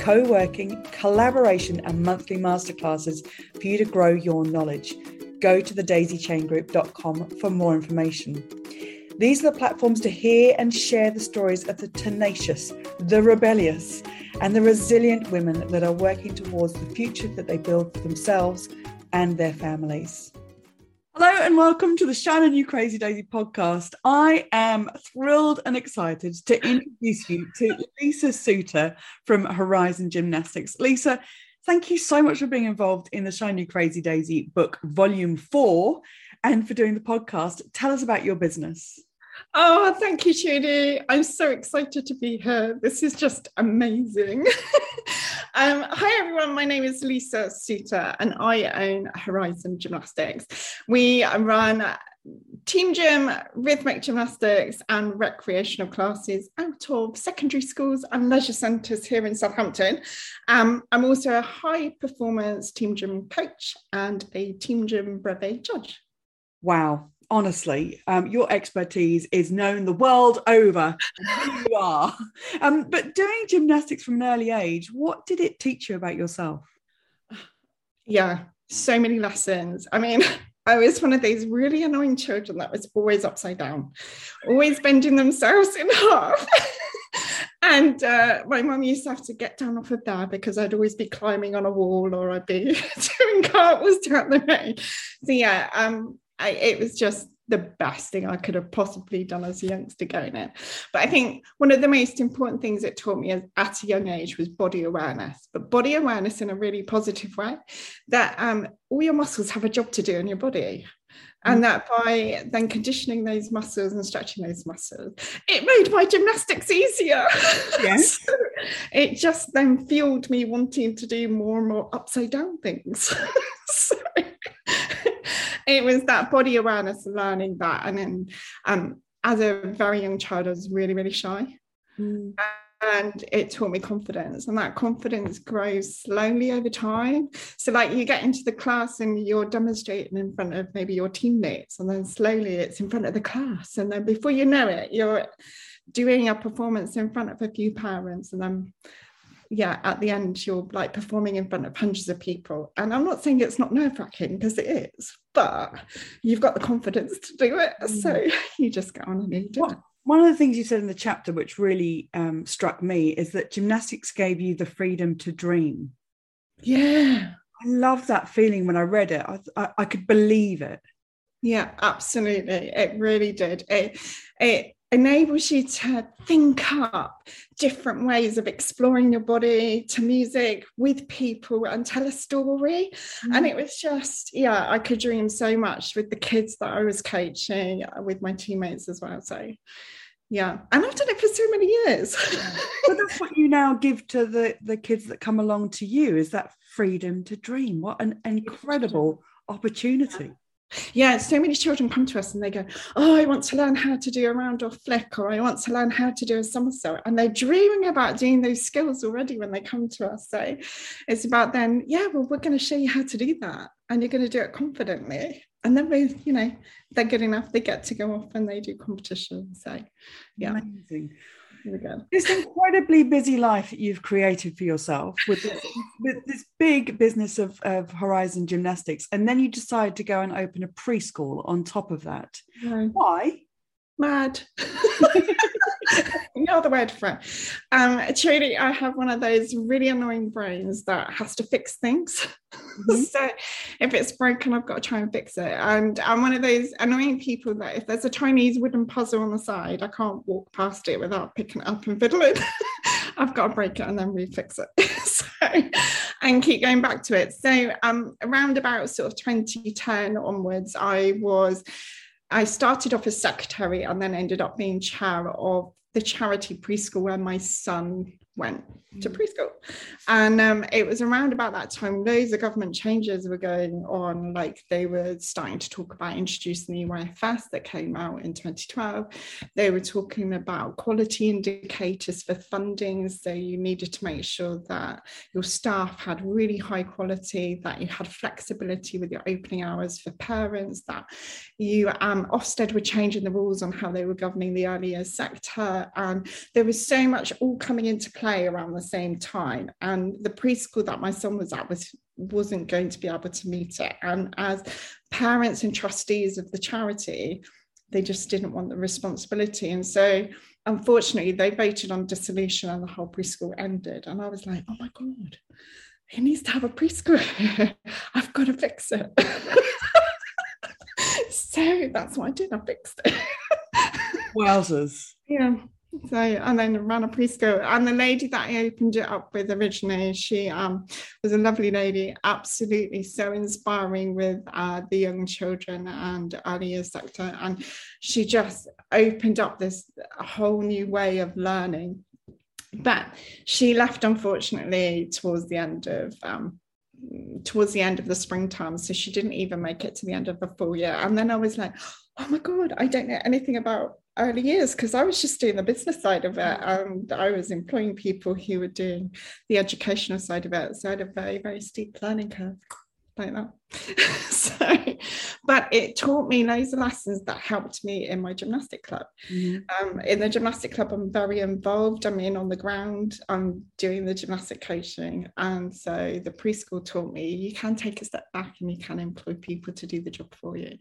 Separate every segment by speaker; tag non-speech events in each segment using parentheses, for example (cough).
Speaker 1: co working, collaboration, and monthly masterclasses for you to grow your knowledge. Go to thedaisychaingroup.com for more information. These are the platforms to hear and share the stories of the tenacious, the rebellious, and the resilient women that are working towards the future that they build for themselves and their families. Hello and welcome to the Shine On You Crazy Daisy podcast. I am thrilled and excited to introduce you to Lisa Suter from Horizon Gymnastics. Lisa, thank you so much for being involved in the You Crazy Daisy book, volume four, and for doing the podcast. Tell us about your business.
Speaker 2: Oh, thank you, Judy. I'm so excited to be here. This is just amazing. (laughs) um, hi, everyone. My name is Lisa Suter, and I own Horizon Gymnastics. We run team gym, rhythmic gymnastics, and recreational classes out of secondary schools and leisure centres here in Southampton. Um, I'm also a high performance team gym coach and a team gym brevet judge.
Speaker 1: Wow, honestly, um, your expertise is known the world over. who you are. Um, but doing gymnastics from an early age, what did it teach you about yourself?
Speaker 2: Yeah, so many lessons. I mean, (laughs) I was one of those really annoying children that was always upside down, always bending themselves in half. (laughs) and uh, my mum used to have to get down off of there because I'd always be climbing on a wall or I'd be (laughs) doing cartwheels throughout the night. So yeah, um, I, it was just the best thing I could have possibly done as a youngster going it. But I think one of the most important things it taught me at a young age was body awareness, but body awareness in a really positive way that um, all your muscles have a job to do in your body. And mm. that by then conditioning those muscles and stretching those muscles, it made my gymnastics easier. Yes. (laughs) so it just then fueled me wanting to do more and more upside down things. (laughs) so (laughs) it was that body awareness learning that and then um, as a very young child i was really really shy. Mm. and it taught me confidence and that confidence grows slowly over time. So like you get into the class and you're demonstrating in front of maybe your teammates and then slowly it's in front of the class. And then before you know it you're doing a performance in front of a few parents and then yeah, at the end, you're like performing in front of hundreds of people. And I'm not saying it's not nerve wracking because it is, but you've got the confidence to do it. Mm. So (laughs) you just go on and you do it.
Speaker 1: One of the things you said in the chapter, which really um, struck me, is that gymnastics gave you the freedom to dream.
Speaker 2: Yeah.
Speaker 1: I love that feeling when I read it. I, I, I could believe it.
Speaker 2: Yeah, absolutely. It really did. It, it enables you to think up different ways of exploring your body to music with people and tell a story. Mm. And it was just, yeah, I could dream so much with the kids that I was coaching, uh, with my teammates as well. So, yeah, and I've done it for so many years. (laughs)
Speaker 1: but that's what you now give to the the kids that come along to you is that freedom to dream. What an incredible opportunity
Speaker 2: yeah so many children come to us and they go oh i want to learn how to do a round off flick or i want to learn how to do a somersault. And they're dreaming about doing those skills already when they come to us. So it's about then yeah well we're going to show you how to do that and you're going to do it confidently. And then we you know they're good enough they get to go off and they do competition so yeah.
Speaker 1: Amazing this incredibly busy life that you've created for yourself with this, with this big business of, of Horizon Gymnastics, and then you decide to go and open a preschool on top of that. Why?
Speaker 2: Mad. (laughs) no other word for it. Um, truly, I have one of those really annoying brains that has to fix things. Mm-hmm. (laughs) so if it's broken, I've got to try and fix it. And I'm one of those annoying people that if there's a Chinese wooden puzzle on the side, I can't walk past it without picking it up and fiddling. (laughs) I've got to break it and then refix it. (laughs) so, and keep going back to it. So um, around about sort of 2010 onwards, I was I started off as secretary and then ended up being chair of the charity preschool where my son went to mm. preschool. And um, it was around about that time, loads of government changes were going on. Like they were starting to talk about introducing the EYFS that came out in 2012. They were talking about quality indicators for funding. So you needed to make sure that your staff had really high quality, that you had flexibility with your opening hours for parents, that you, um, Ofsted were changing the rules on how they were governing the early years sector. And there was so much all coming into play around the same time. And the preschool that my son was at was wasn't going to be able to meet it. And as parents and trustees of the charity, they just didn't want the responsibility. And so unfortunately they voted on dissolution and the whole preschool ended. And I was like, oh my God, he needs to have a preschool. (laughs) I've got to fix it. (laughs) so that's what I did. I fixed it. (laughs)
Speaker 1: Wowzers.
Speaker 2: Yeah. So and then ran a preschool. And the lady that I opened it up with originally, she um, was a lovely lady, absolutely so inspiring with uh, the young children and early sector. And she just opened up this whole new way of learning. But she left unfortunately towards the end of um, towards the end of the springtime. So she didn't even make it to the end of the full year. And then I was like, oh my God, I don't know anything about early years because I was just doing the business side of it and I was employing people who were doing the educational side of it. So I had a very, very steep learning curve like that. (laughs) so, but it taught me loads of lessons that helped me in my gymnastic club. Mm-hmm. Um, in the gymnastic club, I'm very involved. I'm in on the ground. I'm doing the gymnastic coaching, and so the preschool taught me you can take a step back and you can employ people to do the job for you.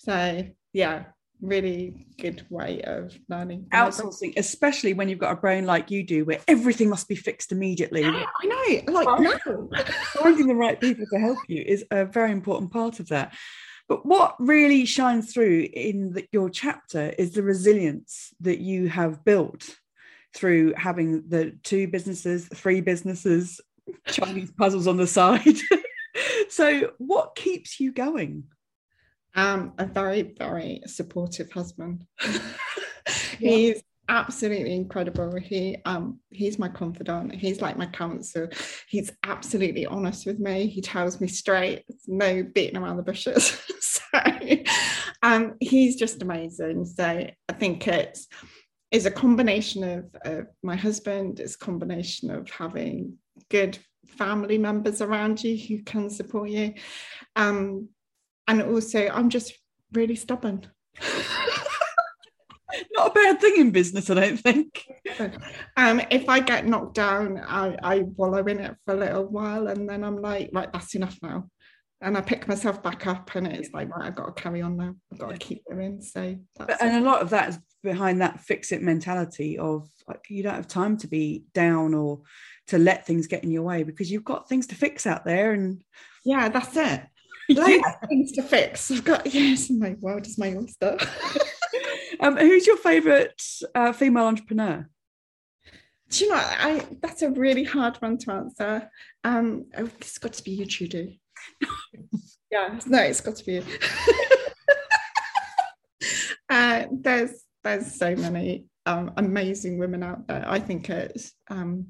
Speaker 2: So yeah, really good way of learning.
Speaker 1: Outsourcing especially when you've got a brain like you do where everything must be fixed immediately.
Speaker 2: Yeah, i know like no. (laughs)
Speaker 1: Finding the right people to help you is a very important part of that. But what really shines through in the, your chapter is the resilience that you have built through having the two businesses three businesses (laughs) chinese puzzles on the side. (laughs) So what keeps you going
Speaker 2: um, a very, very supportive husband. (laughs) he's absolutely incredible. He um he's my confidant. He's like my counselor. He's absolutely honest with me. He tells me straight. no beating around the bushes. (laughs) so um he's just amazing. So I think it's is a combination of, of my husband, it's a combination of having good family members around you who can support you. Um, and also I'm just really stubborn. (laughs)
Speaker 1: Not a bad thing in business, I don't think.
Speaker 2: Um, if I get knocked down, I, I wallow in it for a little while and then I'm like, right, that's enough now. And I pick myself back up and it's like, right, I've got to carry on now. I've got to keep going. So
Speaker 1: and a lot of that is behind that fix it mentality of like you don't have time to be down or to let things get in your way because you've got things to fix out there and
Speaker 2: yeah, that's it loads yeah. of things to fix. I've got yes, my world is my oyster. (laughs)
Speaker 1: um, who's your favourite uh, female entrepreneur?
Speaker 2: Do you know? I that's a really hard one to answer. Um, oh, it's got to be you, Trudy. (laughs) yeah, no, it's got to be you. (laughs) uh, there's there's so many um, amazing women out there. I think it's um,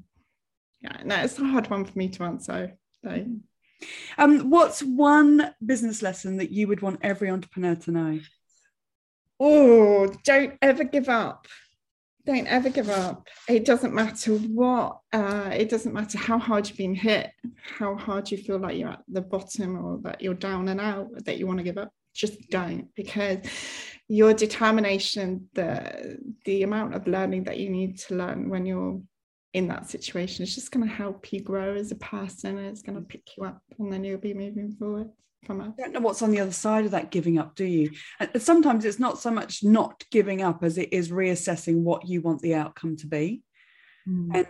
Speaker 2: yeah, no, it's a hard one for me to answer. So.
Speaker 1: Um, what's one business lesson that you would want every entrepreneur to know?
Speaker 2: Oh, don't ever give up. Don't ever give up. It doesn't matter what, uh, it doesn't matter how hard you've been hit, how hard you feel like you're at the bottom or that you're down and out, that you want to give up. Just don't, because your determination, the the amount of learning that you need to learn when you're in that situation. It's just going to help you grow as a person and it's going to pick you up and then you'll be moving forward from
Speaker 1: it. don't know what's on the other side of that giving up do you? And sometimes it's not so much not giving up as it is reassessing what you want the outcome to be. Mm. and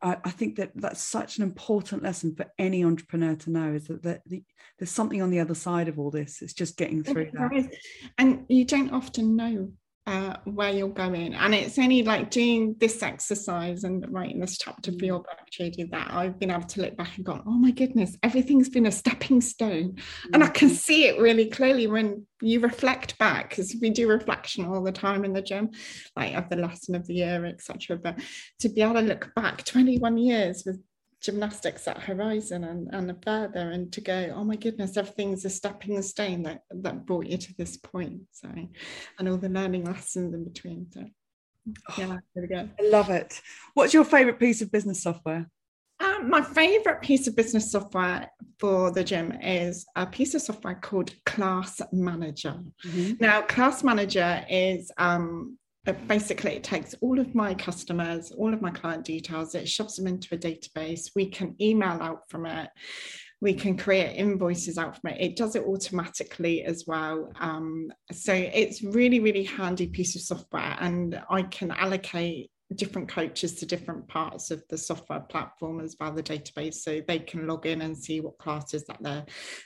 Speaker 1: I, I, think that that's such an important lesson for any entrepreneur to know is that, that the, there's something on the other side of all this. It's just getting through that.
Speaker 2: and you don't often know uh, where you're going. And it's only like doing this exercise and writing this chapter for your book, Judy, that I've been able to look back and go, oh my goodness, everything's been a stepping stone. Mm-hmm. And I can see it really clearly when you reflect back, because we do reflection all the time in the gym, like of the lesson of the year, etc. But to be able to look back 21 years with gymnastics at Horizon and, and further and to go, oh my goodness, everything's a stepping stone that, that brought you to this point. So, and all the learning lessons in between. So,
Speaker 1: yeah, oh, there we go. I love it. What's your favorite piece of business software?
Speaker 2: Um, my favorite piece of business software for the gym is a piece of software called Class Manager. Mm-hmm. Now, Class Manager is um, basically it takes all of my customers all of my client details it shoves them into a database. We can email out from it. We can create invoices out from it. It does it automatically as well. Um, so it's really really handy piece of software and i can allocate different coaches to different parts of the software platform as well the database so they can log in and see what classes that they're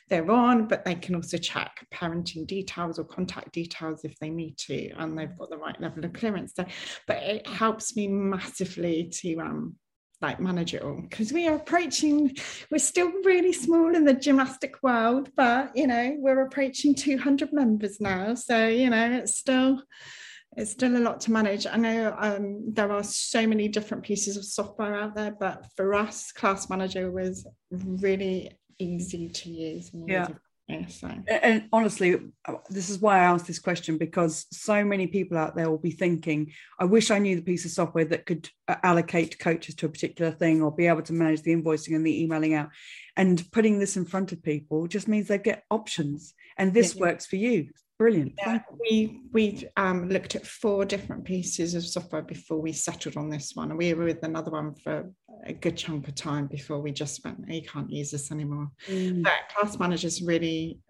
Speaker 2: they're on but they can also check parenting details or contact details if they need to and they've got the right level of clearance so but it helps me massively to um like manage it all because we are approaching we're still really small in the gymnastic world but you know we're approaching 200 members now so you know it's still it's still a lot to manage. I know um, there are so many different pieces of software out there, but for us, Class Manager was really easy to use.
Speaker 1: yeah. so. And honestly, this is why I asked this question because so many people out there will be thinking, I wish I knew the piece of software that could uh, allocate coaches to a particular thing or be able to manage the invoicing and the emailing out. And putting this in front of people just means they get options. And this yeah. works for you. Brilliant.
Speaker 2: Yeah, we we um, looked at four different pieces of software before we settled on this one, and we were with another one for a good chunk of time before we just went, "You can't use this anymore." Mm. But Class Manager is really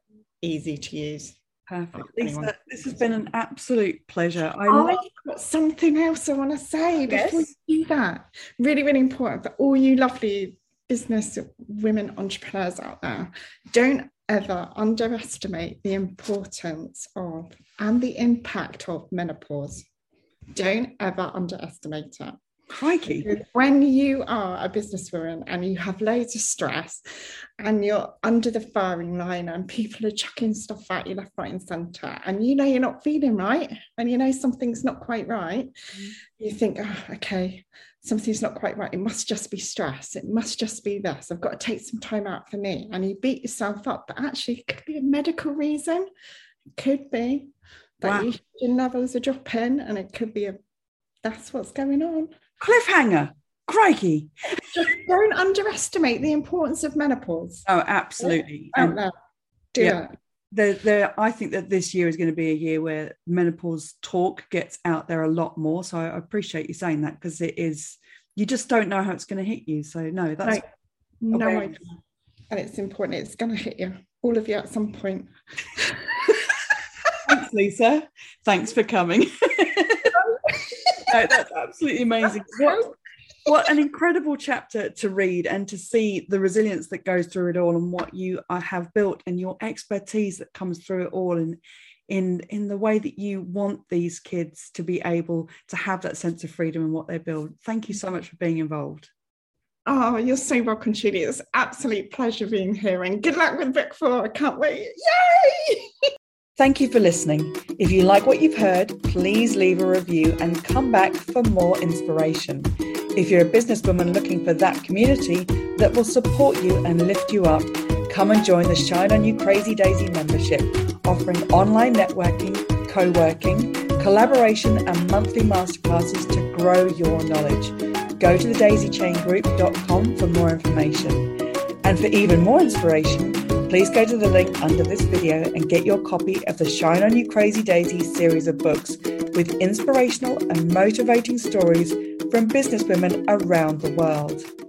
Speaker 2: easy to use.
Speaker 1: Perfect. Lisa, this has been an absolute pleasure.
Speaker 2: I oh, got something else I want to say yes. before you do that. Really, really important for all you lovely business women entrepreneurs out there. Don't ever underestimate the importance of and the impact of menopause. Don't ever underestimate it.
Speaker 1: Crikey.
Speaker 2: When you are a businesswoman and you have loads of stress and you're under the firing line and people are chucking stuff at you left, right, and centre, and you know you're not feeling right and you know something's not quite right, mm. you think, oh, okay, something's not quite right. It must just be stress. It must just be this. I've got to take some time out for me. And you beat yourself up, but actually, it could be a medical reason. It could be that wow. your estrogen levels are dropping, and it could be a that's what's going on.
Speaker 1: Cliffhanger. Crikey.
Speaker 2: Just don't underestimate the importance of menopause.
Speaker 1: Oh, absolutely.
Speaker 2: Um, Do yeah. that.
Speaker 1: There, there, I think that this year is going to be a year where menopause talk gets out there a lot more. So I appreciate you saying that because it is, you just don't know how it's going to hit you. So no, that's
Speaker 2: no, no idea. And it's important. It's going to hit you, all of you at some point.
Speaker 1: Thanks, Lisa. Thanks for coming. (laughs) no, that's absolutely amazing. What, what an incredible chapter to read and to see the resilience that goes through it all and what you have built and your expertise that comes through it all and in in the way that you want these kids to be able to have that sense of freedom and what they build. Thank you so much for being involved.
Speaker 2: Oh, you're so welcome, Julie. It's absolute pleasure being here and good luck with book four. I can't wait. Yay! (laughs)
Speaker 1: Thank you for listening. If you like what you've heard, please leave a review and come back for more inspiration. If you're a businesswoman looking for that community that will support you and lift you up, come and join the Shine On You Crazy Daisy membership, offering online networking, co working, collaboration, and monthly masterclasses to grow your knowledge. Go to thedaisychaingroup.com for more information. And for even more inspiration, please go to the link under this video and get your copy of the Shine On You Crazy Daisy series of books with inspirational and motivating stories from businesswomen around the world.